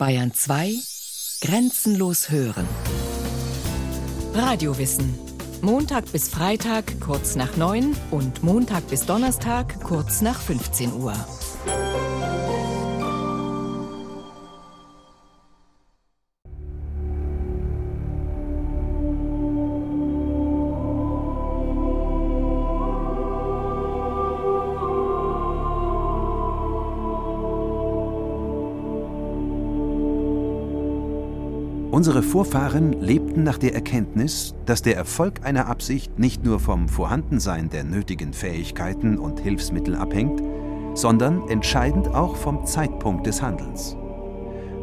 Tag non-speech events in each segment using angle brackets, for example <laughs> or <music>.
Bayern 2 Grenzenlos hören. Radiowissen. Montag bis Freitag kurz nach 9 und Montag bis Donnerstag kurz nach 15 Uhr. Unsere Vorfahren lebten nach der Erkenntnis, dass der Erfolg einer Absicht nicht nur vom Vorhandensein der nötigen Fähigkeiten und Hilfsmittel abhängt, sondern entscheidend auch vom Zeitpunkt des Handelns.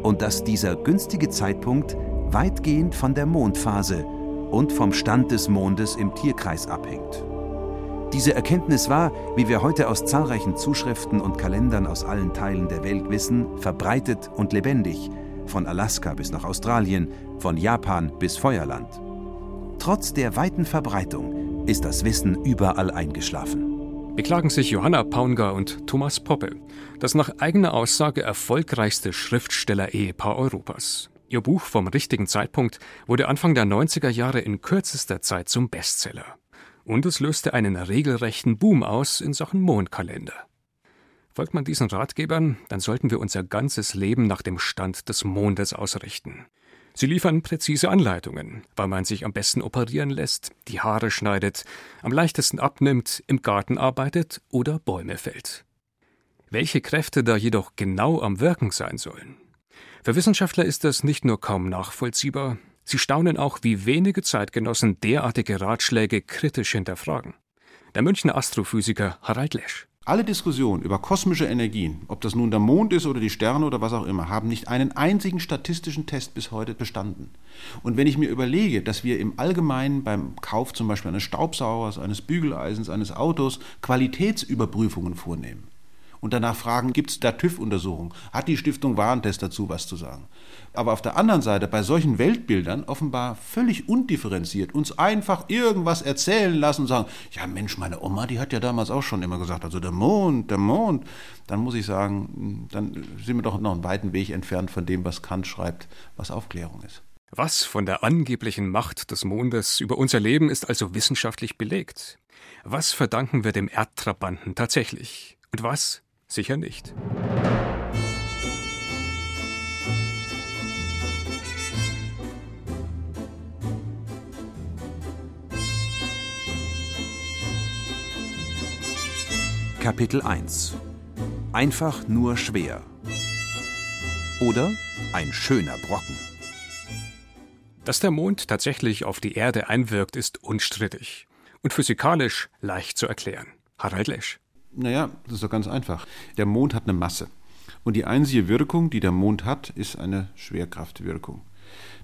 Und dass dieser günstige Zeitpunkt weitgehend von der Mondphase und vom Stand des Mondes im Tierkreis abhängt. Diese Erkenntnis war, wie wir heute aus zahlreichen Zuschriften und Kalendern aus allen Teilen der Welt wissen, verbreitet und lebendig – von Alaska bis nach Australien, von Japan bis Feuerland. Trotz der weiten Verbreitung ist das Wissen überall eingeschlafen. Beklagen sich Johanna Paunger und Thomas Poppe, das nach eigener Aussage erfolgreichste Schriftsteller-Ehepaar Europas. Ihr Buch vom richtigen Zeitpunkt wurde Anfang der 90er Jahre in kürzester Zeit zum Bestseller. Und es löste einen regelrechten Boom aus in Sachen Mondkalender. Folgt man diesen Ratgebern, dann sollten wir unser ganzes Leben nach dem Stand des Mondes ausrichten. Sie liefern präzise Anleitungen, weil man sich am besten operieren lässt, die Haare schneidet, am leichtesten abnimmt, im Garten arbeitet oder Bäume fällt. Welche Kräfte da jedoch genau am Wirken sein sollen? Für Wissenschaftler ist das nicht nur kaum nachvollziehbar, sie staunen auch, wie wenige Zeitgenossen derartige Ratschläge kritisch hinterfragen. Der Münchner Astrophysiker Harald Lesch. Alle Diskussionen über kosmische Energien, ob das nun der Mond ist oder die Sterne oder was auch immer, haben nicht einen einzigen statistischen Test bis heute bestanden. Und wenn ich mir überlege, dass wir im Allgemeinen beim Kauf zum Beispiel eines Staubsaugers, eines Bügeleisens, eines Autos Qualitätsüberprüfungen vornehmen, und danach fragen, gibt es da TÜV-Untersuchungen? Hat die Stiftung Warentest dazu was zu sagen? Aber auf der anderen Seite bei solchen Weltbildern offenbar völlig undifferenziert uns einfach irgendwas erzählen lassen und sagen, ja Mensch, meine Oma, die hat ja damals auch schon immer gesagt, also der Mond, der Mond. Dann muss ich sagen, dann sind wir doch noch einen weiten Weg entfernt von dem, was Kant schreibt, was Aufklärung ist. Was von der angeblichen Macht des Mondes über unser Leben ist also wissenschaftlich belegt? Was verdanken wir dem Erdtrabanten tatsächlich? Und was Sicher nicht. Kapitel 1 Einfach nur schwer. Oder ein schöner Brocken. Dass der Mond tatsächlich auf die Erde einwirkt, ist unstrittig und physikalisch leicht zu erklären. Harald Lesch. Naja, das ist doch ganz einfach. Der Mond hat eine Masse. Und die einzige Wirkung, die der Mond hat, ist eine Schwerkraftwirkung.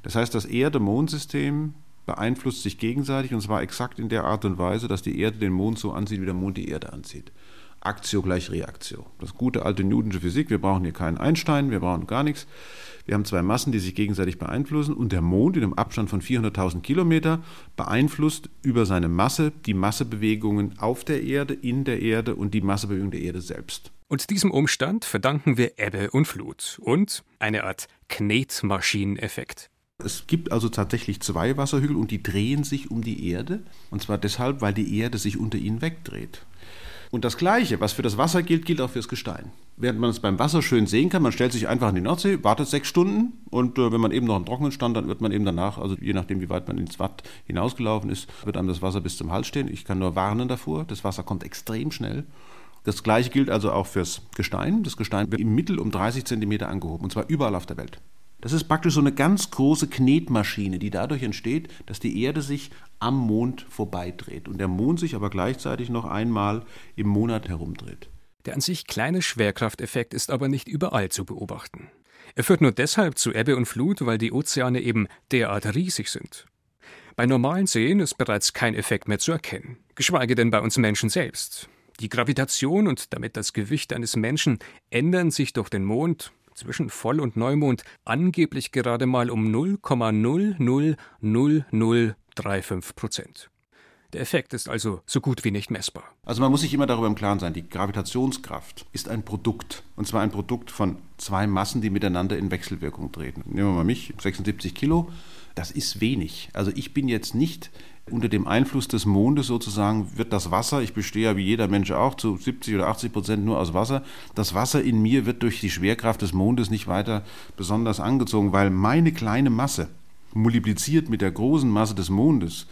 Das heißt, das Erde-Mond-System beeinflusst sich gegenseitig und zwar exakt in der Art und Weise, dass die Erde den Mond so ansieht, wie der Mond die Erde anzieht. Aktio gleich Reaktio. Das gute alte Newtonsche Physik, wir brauchen hier keinen Einstein, wir brauchen gar nichts. Wir haben zwei Massen, die sich gegenseitig beeinflussen und der Mond in einem Abstand von 400.000 Kilometer beeinflusst über seine Masse die Massebewegungen auf der Erde, in der Erde und die Massebewegung der Erde selbst. Und diesem Umstand verdanken wir Ebbe und Flut und eine Art Knetmaschineneffekt. Es gibt also tatsächlich zwei Wasserhügel und die drehen sich um die Erde. Und zwar deshalb, weil die Erde sich unter ihnen wegdreht. Und das Gleiche, was für das Wasser gilt, gilt auch fürs Gestein. Während man es beim Wasser schön sehen kann, man stellt sich einfach in die Nordsee, wartet sechs Stunden und äh, wenn man eben noch im Trockenen stand, dann wird man eben danach, also je nachdem, wie weit man ins Watt hinausgelaufen ist, wird einem das Wasser bis zum Hals stehen. Ich kann nur warnen davor, das Wasser kommt extrem schnell. Das Gleiche gilt also auch fürs Gestein. Das Gestein wird im Mittel um 30 Zentimeter angehoben, und zwar überall auf der Welt. Das ist praktisch so eine ganz große Knetmaschine, die dadurch entsteht, dass die Erde sich am Mond vorbeidreht und der Mond sich aber gleichzeitig noch einmal im Monat herumdreht. Der an sich kleine Schwerkrafteffekt ist aber nicht überall zu beobachten. Er führt nur deshalb zu Ebbe und Flut, weil die Ozeane eben derart riesig sind. Bei normalen Seen ist bereits kein Effekt mehr zu erkennen, geschweige denn bei uns Menschen selbst. Die Gravitation und damit das Gewicht eines Menschen ändern sich durch den Mond zwischen Voll- und Neumond angeblich gerade mal um 0,00035 Prozent. Der Effekt ist also so gut wie nicht messbar. Also man muss sich immer darüber im Klaren sein, die Gravitationskraft ist ein Produkt. Und zwar ein Produkt von zwei Massen, die miteinander in Wechselwirkung treten. Nehmen wir mal mich, 76 Kilo. Das ist wenig. Also ich bin jetzt nicht unter dem Einfluss des Mondes sozusagen wird das Wasser, ich bestehe ja wie jeder Mensch auch zu 70 oder 80 Prozent nur aus Wasser, das Wasser in mir wird durch die Schwerkraft des Mondes nicht weiter besonders angezogen, weil meine kleine Masse multipliziert mit der großen Masse des Mondes,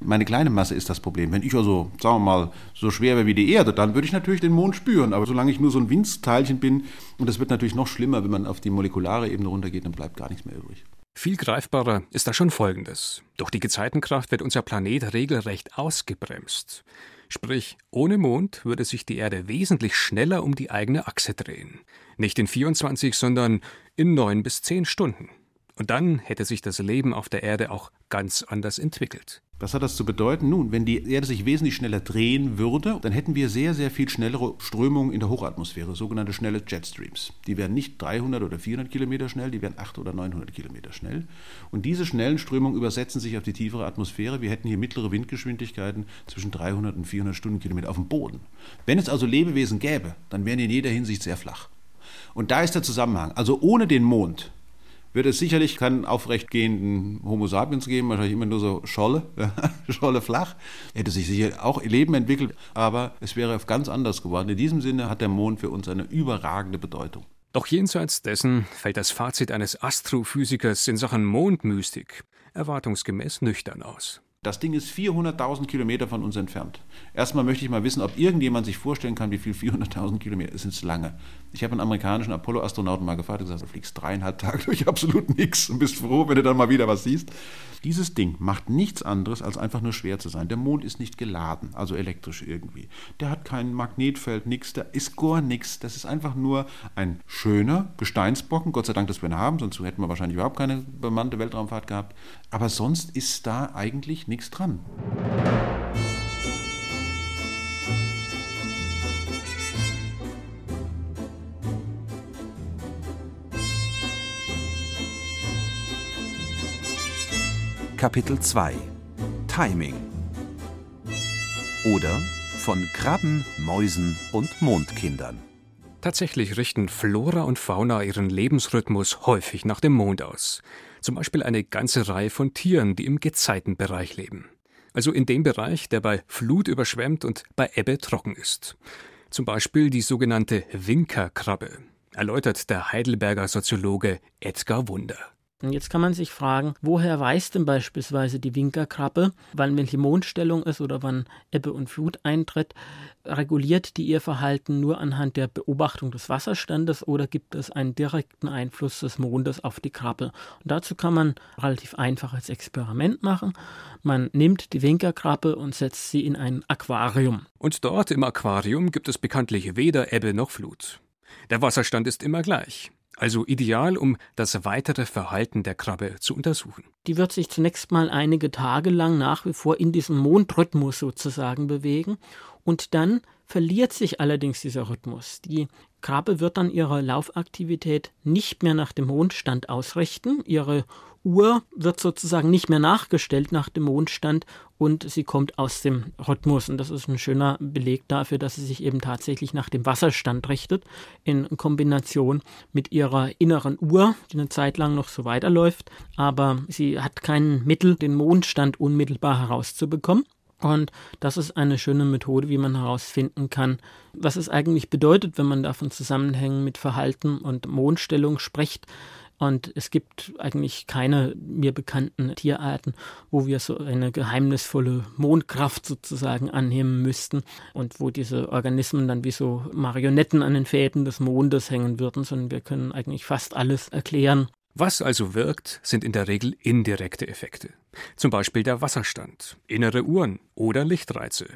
meine kleine Masse ist das Problem. Wenn ich also, sagen wir mal, so schwer wäre wie die Erde, dann würde ich natürlich den Mond spüren. Aber solange ich nur so ein Winzteilchen bin, und das wird natürlich noch schlimmer, wenn man auf die molekulare Ebene runtergeht, dann bleibt gar nichts mehr übrig. Viel greifbarer ist da schon Folgendes. Durch die Gezeitenkraft wird unser Planet regelrecht ausgebremst. Sprich, ohne Mond würde sich die Erde wesentlich schneller um die eigene Achse drehen. Nicht in 24, sondern in 9 bis 10 Stunden. Und dann hätte sich das Leben auf der Erde auch ganz anders entwickelt. Was hat das zu bedeuten? Nun, wenn die Erde sich wesentlich schneller drehen würde, dann hätten wir sehr, sehr viel schnellere Strömungen in der Hochatmosphäre, sogenannte schnelle Jetstreams. Die wären nicht 300 oder 400 Kilometer schnell, die wären 800 oder 900 Kilometer schnell. Und diese schnellen Strömungen übersetzen sich auf die tiefere Atmosphäre. Wir hätten hier mittlere Windgeschwindigkeiten zwischen 300 und 400 Stundenkilometer auf dem Boden. Wenn es also Lebewesen gäbe, dann wären die in jeder Hinsicht sehr flach. Und da ist der Zusammenhang. Also ohne den Mond wird es sicherlich keinen aufrechtgehenden Homo sapiens geben, wahrscheinlich immer nur so Scholle, <laughs> Scholle flach. Hätte sich sicher auch Leben entwickelt, aber es wäre ganz anders geworden. In diesem Sinne hat der Mond für uns eine überragende Bedeutung. Doch jenseits dessen fällt das Fazit eines Astrophysikers in Sachen Mondmystik erwartungsgemäß nüchtern aus. Das Ding ist 400.000 Kilometer von uns entfernt. Erstmal möchte ich mal wissen, ob irgendjemand sich vorstellen kann, wie viel 400.000 Kilometer ist. Sind lange. Ich habe einen amerikanischen Apollo-Astronauten mal gefragt und gesagt, du fliegst dreieinhalb Tage durch absolut nichts und bist froh, wenn du dann mal wieder was siehst. Dieses Ding macht nichts anderes, als einfach nur schwer zu sein. Der Mond ist nicht geladen, also elektrisch irgendwie. Der hat kein Magnetfeld, nichts, da ist gar nichts. Das ist einfach nur ein schöner Gesteinsbrocken. Gott sei Dank, dass wir ihn haben, sonst hätten wir wahrscheinlich überhaupt keine bemannte Weltraumfahrt gehabt. Aber sonst ist da eigentlich nichts dran. Kapitel 2 Timing oder von Krabben, Mäusen und Mondkindern. Tatsächlich richten Flora und Fauna ihren Lebensrhythmus häufig nach dem Mond aus. Zum Beispiel eine ganze Reihe von Tieren, die im Gezeitenbereich leben. Also in dem Bereich, der bei Flut überschwemmt und bei Ebbe trocken ist. Zum Beispiel die sogenannte Winkerkrabbe, erläutert der Heidelberger Soziologe Edgar Wunder. Und jetzt kann man sich fragen, woher weiß denn beispielsweise die Winkerkrabbe, wann welche Mondstellung ist oder wann Ebbe und Flut eintritt? Reguliert die ihr Verhalten nur anhand der Beobachtung des Wasserstandes oder gibt es einen direkten Einfluss des Mondes auf die Krabbe? Und dazu kann man relativ einfaches Experiment machen. Man nimmt die Winkerkrabbe und setzt sie in ein Aquarium. Und dort im Aquarium gibt es bekanntlich weder Ebbe noch Flut. Der Wasserstand ist immer gleich also ideal, um das weitere Verhalten der Krabbe zu untersuchen. Die wird sich zunächst mal einige Tage lang nach wie vor in diesem Mondrhythmus sozusagen bewegen und dann verliert sich allerdings dieser Rhythmus. Die Krabbe wird dann ihre Laufaktivität nicht mehr nach dem Mondstand ausrichten, ihre Uhr wird sozusagen nicht mehr nachgestellt nach dem Mondstand und sie kommt aus dem Rhythmus. Und das ist ein schöner Beleg dafür, dass sie sich eben tatsächlich nach dem Wasserstand richtet, in Kombination mit ihrer inneren Uhr, die eine Zeit lang noch so weiterläuft. Aber sie hat kein Mittel, den Mondstand unmittelbar herauszubekommen. Und das ist eine schöne Methode, wie man herausfinden kann, was es eigentlich bedeutet, wenn man da von Zusammenhängen mit Verhalten und Mondstellung spricht. Und es gibt eigentlich keine mir bekannten Tierarten, wo wir so eine geheimnisvolle Mondkraft sozusagen annehmen müssten und wo diese Organismen dann wie so Marionetten an den Fäden des Mondes hängen würden, sondern wir können eigentlich fast alles erklären. Was also wirkt, sind in der Regel indirekte Effekte. Zum Beispiel der Wasserstand, innere Uhren oder Lichtreize,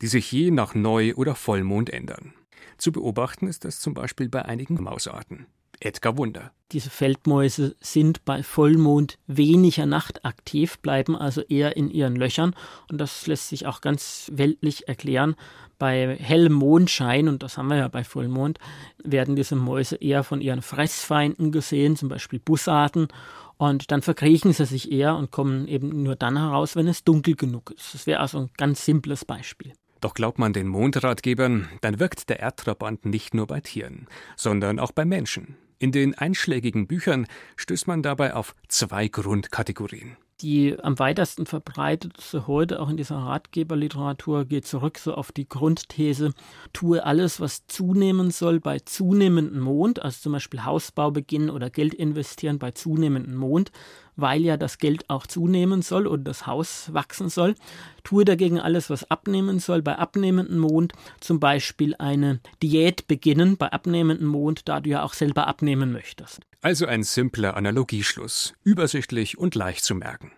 die sich je nach Neu- oder Vollmond ändern. Zu beobachten ist das zum Beispiel bei einigen Mausarten. Edgar Wunder. Diese Feldmäuse sind bei Vollmond weniger nachtaktiv, bleiben also eher in ihren Löchern. Und das lässt sich auch ganz weltlich erklären. Bei hellem Mondschein, und das haben wir ja bei Vollmond, werden diese Mäuse eher von ihren Fressfeinden gesehen, zum Beispiel Bussarden. Und dann verkriechen sie sich eher und kommen eben nur dann heraus, wenn es dunkel genug ist. Das wäre also ein ganz simples Beispiel. Doch glaubt man den Mondratgebern, dann wirkt der Erdtrabant nicht nur bei Tieren, sondern auch bei Menschen. In den einschlägigen Büchern stößt man dabei auf zwei Grundkategorien. Die am weitesten verbreitetste heute auch in dieser Ratgeberliteratur geht zurück so auf die Grundthese, tue alles, was zunehmen soll bei zunehmendem Mond, also zum Beispiel Hausbau beginnen oder Geld investieren bei zunehmendem Mond, weil ja das Geld auch zunehmen soll und das Haus wachsen soll. Tue dagegen alles, was abnehmen soll bei abnehmendem Mond, zum Beispiel eine Diät beginnen bei abnehmendem Mond, da du ja auch selber abnehmen möchtest. Also ein simpler Analogieschluss, übersichtlich und leicht zu merken.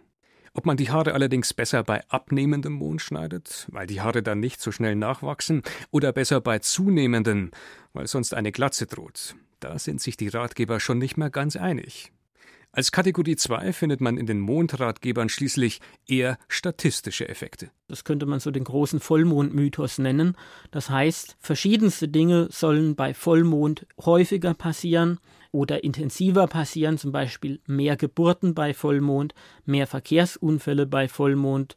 Ob man die Haare allerdings besser bei abnehmendem Mond schneidet, weil die Haare dann nicht so schnell nachwachsen, oder besser bei zunehmendem, weil sonst eine Glatze droht, da sind sich die Ratgeber schon nicht mehr ganz einig. Als Kategorie 2 findet man in den Mondratgebern schließlich eher statistische Effekte. Das könnte man so den großen Vollmondmythos nennen. Das heißt, verschiedenste Dinge sollen bei Vollmond häufiger passieren oder intensiver passieren, zum Beispiel mehr Geburten bei Vollmond, mehr Verkehrsunfälle bei Vollmond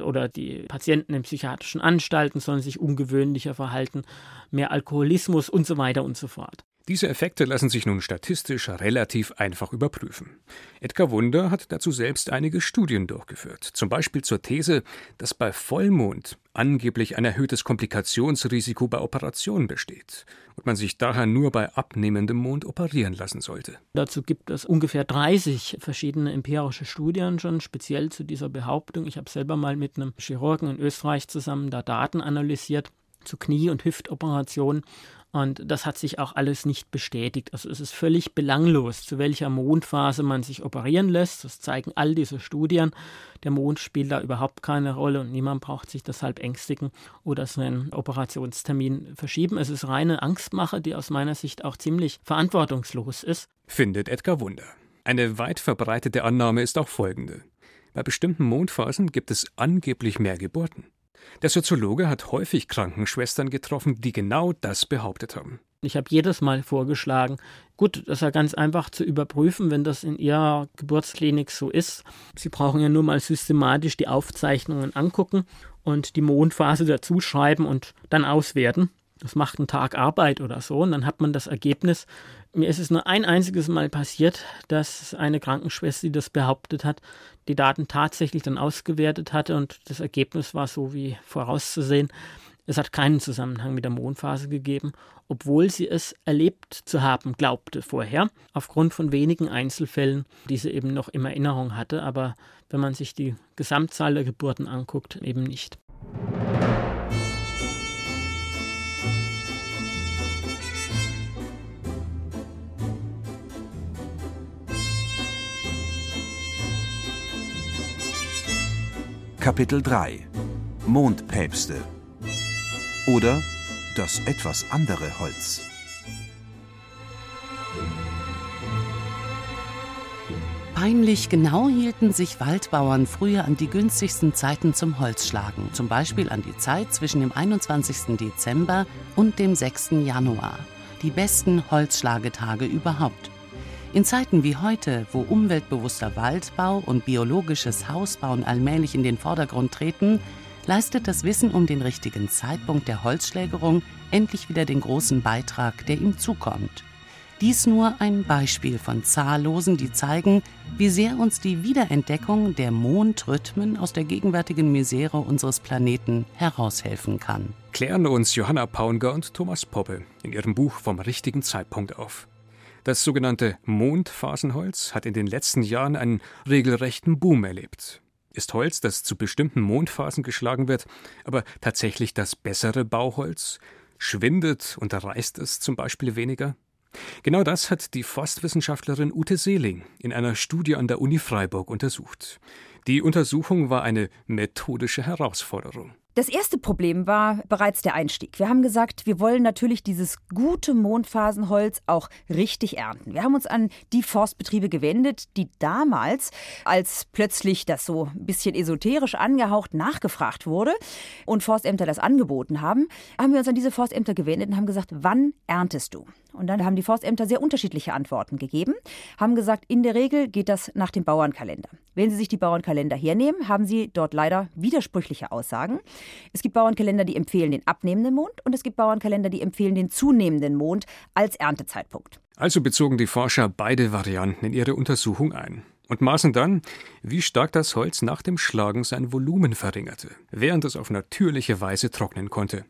oder die Patienten in psychiatrischen Anstalten sollen sich ungewöhnlicher verhalten, mehr Alkoholismus und so weiter und so fort. Diese Effekte lassen sich nun statistisch relativ einfach überprüfen. Edgar Wunder hat dazu selbst einige Studien durchgeführt, zum Beispiel zur These, dass bei Vollmond angeblich ein erhöhtes Komplikationsrisiko bei Operationen besteht und man sich daher nur bei abnehmendem Mond operieren lassen sollte. Dazu gibt es ungefähr 30 verschiedene empirische Studien schon speziell zu dieser Behauptung. Ich habe selber mal mit einem Chirurgen in Österreich zusammen da Daten analysiert zu Knie- und Hüftoperationen und das hat sich auch alles nicht bestätigt. Also es ist völlig belanglos, zu welcher Mondphase man sich operieren lässt. Das zeigen all diese Studien. Der Mond spielt da überhaupt keine Rolle und niemand braucht sich deshalb ängstigen oder seinen Operationstermin verschieben. Es ist reine Angstmache, die aus meiner Sicht auch ziemlich verantwortungslos ist. Findet Edgar Wunder. Eine weit verbreitete Annahme ist auch folgende. Bei bestimmten Mondphasen gibt es angeblich mehr Geburten. Der Soziologe hat häufig Krankenschwestern getroffen, die genau das behauptet haben. Ich habe jedes Mal vorgeschlagen, gut, das ist ja ganz einfach zu überprüfen, wenn das in Ihrer Geburtsklinik so ist. Sie brauchen ja nur mal systematisch die Aufzeichnungen angucken und die Mondphase dazuschreiben und dann auswerten. Das macht einen Tag Arbeit oder so und dann hat man das Ergebnis. Mir ist es nur ein einziges Mal passiert, dass eine Krankenschwester, die das behauptet hat, die Daten tatsächlich dann ausgewertet hatte und das Ergebnis war so wie vorauszusehen. Es hat keinen Zusammenhang mit der Mondphase gegeben, obwohl sie es erlebt zu haben glaubte vorher, aufgrund von wenigen Einzelfällen, die sie eben noch in Erinnerung hatte, aber wenn man sich die Gesamtzahl der Geburten anguckt, eben nicht. Kapitel 3 Mondpäpste oder das etwas andere Holz. Peinlich genau hielten sich Waldbauern früher an die günstigsten Zeiten zum Holzschlagen, zum Beispiel an die Zeit zwischen dem 21. Dezember und dem 6. Januar. Die besten Holzschlagetage überhaupt. In Zeiten wie heute, wo umweltbewusster Waldbau und biologisches Hausbauen allmählich in den Vordergrund treten, leistet das Wissen um den richtigen Zeitpunkt der Holzschlägerung endlich wieder den großen Beitrag, der ihm zukommt. Dies nur ein Beispiel von zahllosen, die zeigen, wie sehr uns die Wiederentdeckung der Mondrhythmen aus der gegenwärtigen Misere unseres Planeten heraushelfen kann. Klären uns Johanna Paunger und Thomas Poppe in ihrem Buch vom richtigen Zeitpunkt auf. Das sogenannte Mondphasenholz hat in den letzten Jahren einen regelrechten Boom erlebt. Ist Holz, das zu bestimmten Mondphasen geschlagen wird, aber tatsächlich das bessere Bauholz? Schwindet und reißt es zum Beispiel weniger? Genau das hat die Forstwissenschaftlerin Ute Seeling in einer Studie an der Uni Freiburg untersucht. Die Untersuchung war eine methodische Herausforderung. Das erste Problem war bereits der Einstieg. Wir haben gesagt, wir wollen natürlich dieses gute Mondphasenholz auch richtig ernten. Wir haben uns an die Forstbetriebe gewendet, die damals, als plötzlich das so ein bisschen esoterisch angehaucht nachgefragt wurde und Forstämter das angeboten haben, haben wir uns an diese Forstämter gewendet und haben gesagt, wann erntest du? Und dann haben die Forstämter sehr unterschiedliche Antworten gegeben, haben gesagt, in der Regel geht das nach dem Bauernkalender. Wenn Sie sich die Bauernkalender hernehmen, haben Sie dort leider widersprüchliche Aussagen. Es gibt Bauernkalender, die empfehlen den abnehmenden Mond und es gibt Bauernkalender, die empfehlen den zunehmenden Mond als Erntezeitpunkt. Also bezogen die Forscher beide Varianten in ihre Untersuchung ein und maßen dann, wie stark das Holz nach dem Schlagen sein Volumen verringerte, während es auf natürliche Weise trocknen konnte.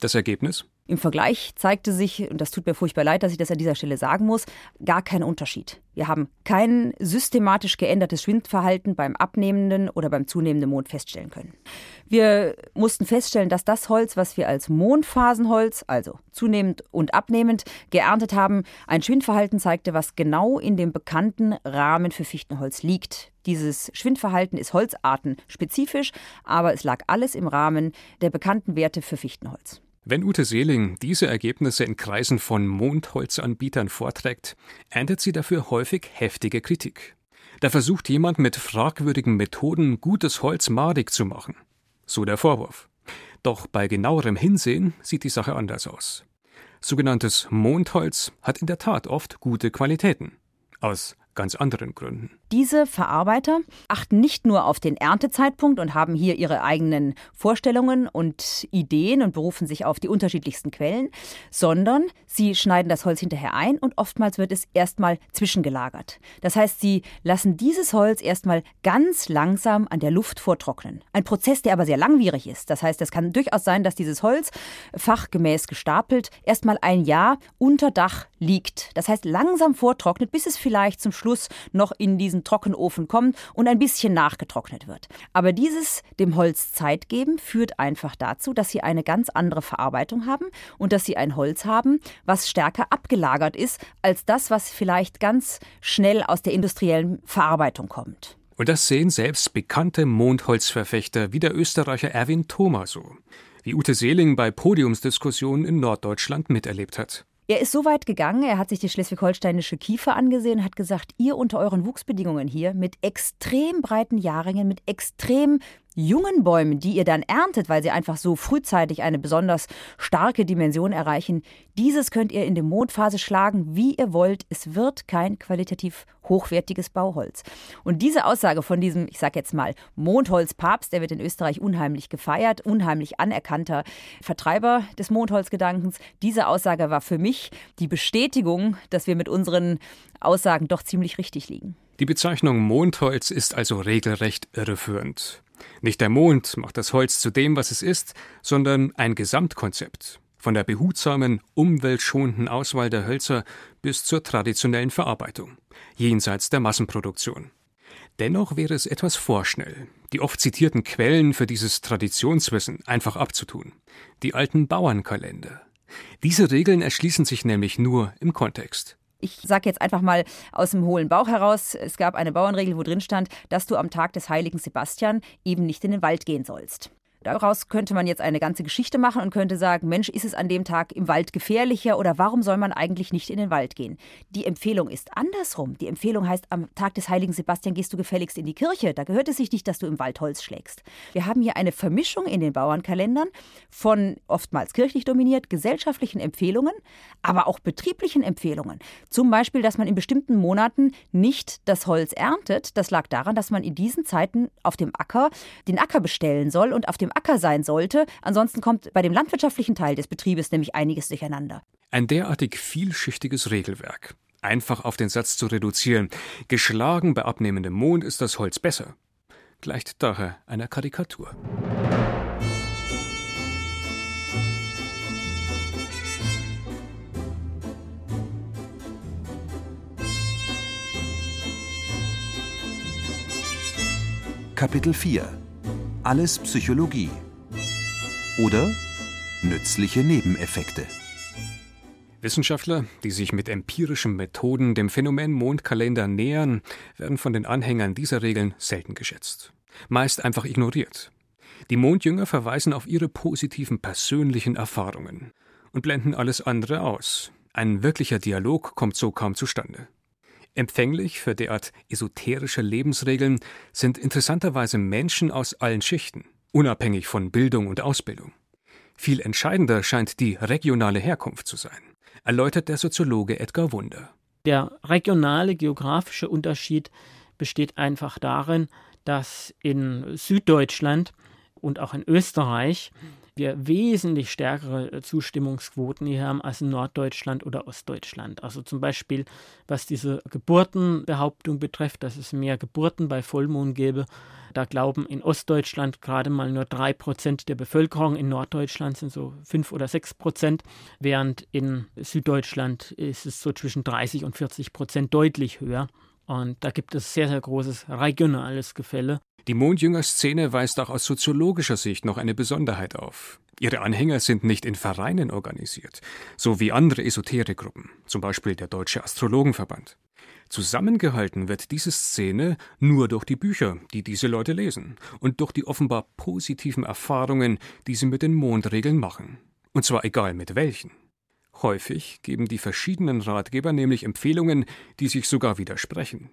Das Ergebnis? Im Vergleich zeigte sich, und das tut mir furchtbar leid, dass ich das an dieser Stelle sagen muss, gar kein Unterschied. Wir haben kein systematisch geändertes Schwindverhalten beim abnehmenden oder beim zunehmenden Mond feststellen können. Wir mussten feststellen, dass das Holz, was wir als Mondphasenholz, also zunehmend und abnehmend, geerntet haben, ein Schwindverhalten zeigte, was genau in dem bekannten Rahmen für Fichtenholz liegt. Dieses Schwindverhalten ist holzartenspezifisch, aber es lag alles im Rahmen der bekannten Werte für Fichtenholz. Wenn Ute Seeling diese Ergebnisse in Kreisen von Mondholzanbietern vorträgt, erntet sie dafür häufig heftige Kritik. Da versucht jemand mit fragwürdigen Methoden gutes Holz madig zu machen. So der Vorwurf. Doch bei genauerem Hinsehen sieht die Sache anders aus. Sogenanntes Mondholz hat in der Tat oft gute Qualitäten. Aus ganz anderen Gründen. Diese Verarbeiter achten nicht nur auf den Erntezeitpunkt und haben hier ihre eigenen Vorstellungen und Ideen und berufen sich auf die unterschiedlichsten Quellen, sondern sie schneiden das Holz hinterher ein und oftmals wird es erstmal zwischengelagert. Das heißt, sie lassen dieses Holz erstmal ganz langsam an der Luft vortrocknen. Ein Prozess, der aber sehr langwierig ist. Das heißt, es kann durchaus sein, dass dieses Holz fachgemäß gestapelt erstmal ein Jahr unter Dach liegt. Das heißt, langsam vortrocknet, bis es vielleicht zum Schluss noch in diesen Trockenofen kommt und ein bisschen nachgetrocknet wird. Aber dieses dem Holz Zeit geben führt einfach dazu, dass sie eine ganz andere Verarbeitung haben und dass sie ein Holz haben, was stärker abgelagert ist als das, was vielleicht ganz schnell aus der industriellen Verarbeitung kommt. Und das sehen selbst bekannte Mondholzverfechter wie der Österreicher Erwin Thoma so, wie Ute Seeling bei Podiumsdiskussionen in Norddeutschland miterlebt hat. Er ist so weit gegangen, er hat sich die schleswig-holsteinische Kiefer angesehen hat gesagt, ihr unter euren Wuchsbedingungen hier mit extrem breiten Jahrringen, mit extrem jungen Bäumen, die ihr dann erntet, weil sie einfach so frühzeitig eine besonders starke Dimension erreichen, dieses könnt ihr in der Mondphase schlagen, wie ihr wollt. Es wird kein qualitativ hochwertiges Bauholz. Und diese Aussage von diesem, ich sag jetzt mal, Mondholzpapst, der wird in Österreich unheimlich gefeiert, unheimlich anerkannter Vertreiber des Mondholzgedankens, diese Aussage war für mich die Bestätigung, dass wir mit unseren Aussagen doch ziemlich richtig liegen. Die Bezeichnung Mondholz ist also regelrecht irreführend. Nicht der Mond macht das Holz zu dem, was es ist, sondern ein Gesamtkonzept. Von der behutsamen, umweltschonenden Auswahl der Hölzer bis zur traditionellen Verarbeitung, jenseits der Massenproduktion. Dennoch wäre es etwas vorschnell, die oft zitierten Quellen für dieses Traditionswissen einfach abzutun. Die alten Bauernkalender. Diese Regeln erschließen sich nämlich nur im Kontext ich sage jetzt einfach mal aus dem hohlen Bauch heraus, es gab eine Bauernregel, wo drin stand, dass du am Tag des heiligen Sebastian eben nicht in den Wald gehen sollst. Daraus könnte man jetzt eine ganze Geschichte machen und könnte sagen, Mensch, ist es an dem Tag im Wald gefährlicher oder warum soll man eigentlich nicht in den Wald gehen? Die Empfehlung ist andersrum. Die Empfehlung heißt, am Tag des heiligen Sebastian gehst du gefälligst in die Kirche. Da gehört es sich nicht, dass du im Wald Holz schlägst. Wir haben hier eine Vermischung in den Bauernkalendern von oftmals kirchlich dominiert gesellschaftlichen Empfehlungen, aber auch betrieblichen Empfehlungen. Zum Beispiel, dass man in bestimmten Monaten nicht das Holz erntet. Das lag daran, dass man in diesen Zeiten auf dem Acker den Acker bestellen soll und auf dem Acker sein sollte. Ansonsten kommt bei dem landwirtschaftlichen Teil des Betriebes nämlich einiges durcheinander. Ein derartig vielschichtiges Regelwerk. Einfach auf den Satz zu reduzieren, geschlagen bei abnehmendem Mond ist das Holz besser, gleicht daher einer Karikatur. Kapitel 4 alles Psychologie. Oder nützliche Nebeneffekte. Wissenschaftler, die sich mit empirischen Methoden dem Phänomen Mondkalender nähern, werden von den Anhängern dieser Regeln selten geschätzt. Meist einfach ignoriert. Die Mondjünger verweisen auf ihre positiven persönlichen Erfahrungen und blenden alles andere aus. Ein wirklicher Dialog kommt so kaum zustande. Empfänglich für derart esoterische Lebensregeln sind interessanterweise Menschen aus allen Schichten, unabhängig von Bildung und Ausbildung. Viel entscheidender scheint die regionale Herkunft zu sein. erläutert der Soziologe Edgar Wunder. Der regionale geografische Unterschied besteht einfach darin, dass in Süddeutschland und auch in Österreich wir wesentlich stärkere äh, Zustimmungsquoten hier haben als in Norddeutschland oder Ostdeutschland. Also zum Beispiel, was diese Geburtenbehauptung betrifft, dass es mehr Geburten bei Vollmond gäbe, da glauben in Ostdeutschland gerade mal nur drei Prozent der Bevölkerung, in Norddeutschland sind so fünf oder sechs Prozent, während in Süddeutschland ist es so zwischen 30 und 40 Prozent deutlich höher. Und da gibt es sehr, sehr großes regionales Gefälle. Die Mondjünger-Szene weist auch aus soziologischer Sicht noch eine Besonderheit auf. Ihre Anhänger sind nicht in Vereinen organisiert, so wie andere Esoterikgruppen, zum Beispiel der Deutsche Astrologenverband. Zusammengehalten wird diese Szene nur durch die Bücher, die diese Leute lesen, und durch die offenbar positiven Erfahrungen, die sie mit den Mondregeln machen. Und zwar egal mit welchen. Häufig geben die verschiedenen Ratgeber nämlich Empfehlungen, die sich sogar widersprechen.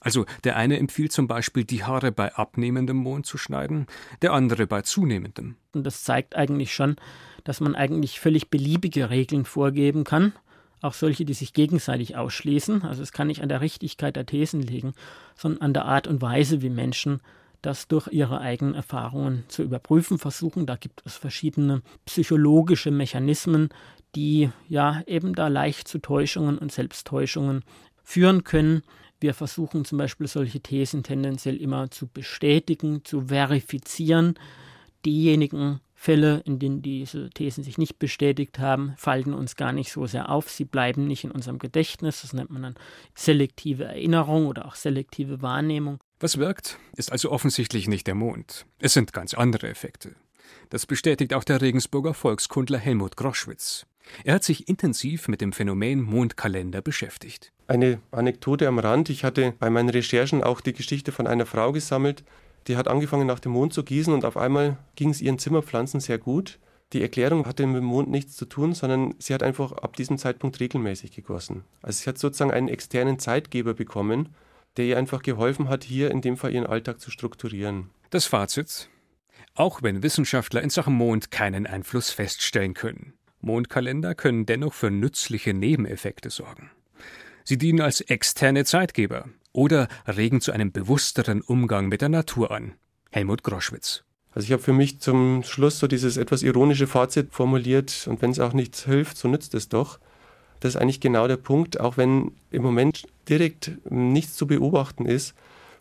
Also der eine empfiehlt zum Beispiel, die Haare bei abnehmendem Mond zu schneiden, der andere bei zunehmendem. Und das zeigt eigentlich schon, dass man eigentlich völlig beliebige Regeln vorgeben kann, auch solche, die sich gegenseitig ausschließen. Also es kann nicht an der Richtigkeit der Thesen liegen, sondern an der Art und Weise, wie Menschen das durch ihre eigenen Erfahrungen zu überprüfen versuchen. Da gibt es verschiedene psychologische Mechanismen, die ja eben da leicht zu Täuschungen und Selbsttäuschungen führen können. Wir versuchen zum Beispiel solche Thesen tendenziell immer zu bestätigen, zu verifizieren. Diejenigen Fälle, in denen diese Thesen sich nicht bestätigt haben, fallen uns gar nicht so sehr auf. Sie bleiben nicht in unserem Gedächtnis. Das nennt man dann selektive Erinnerung oder auch selektive Wahrnehmung. Was wirkt, ist also offensichtlich nicht der Mond. Es sind ganz andere Effekte. Das bestätigt auch der Regensburger Volkskundler Helmut Groschwitz. Er hat sich intensiv mit dem Phänomen Mondkalender beschäftigt. Eine Anekdote am Rand. Ich hatte bei meinen Recherchen auch die Geschichte von einer Frau gesammelt, die hat angefangen nach dem Mond zu gießen und auf einmal ging es ihren Zimmerpflanzen sehr gut. Die Erklärung hatte mit dem Mond nichts zu tun, sondern sie hat einfach ab diesem Zeitpunkt regelmäßig gegossen. Also sie hat sozusagen einen externen Zeitgeber bekommen, der ihr einfach geholfen hat, hier in dem Fall ihren Alltag zu strukturieren. Das Fazit? Auch wenn Wissenschaftler in Sachen Mond keinen Einfluss feststellen können. Mondkalender können dennoch für nützliche Nebeneffekte sorgen. Sie dienen als externe Zeitgeber oder regen zu einem bewussteren Umgang mit der Natur an. Helmut Groschwitz. Also ich habe für mich zum Schluss so dieses etwas ironische Fazit formuliert und wenn es auch nichts hilft, so nützt es doch. Das ist eigentlich genau der Punkt, auch wenn im Moment direkt nichts zu beobachten ist,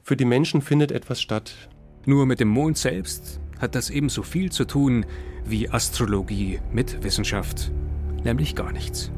für die Menschen findet etwas statt. Nur mit dem Mond selbst hat das ebenso viel zu tun wie Astrologie mit Wissenschaft, nämlich gar nichts.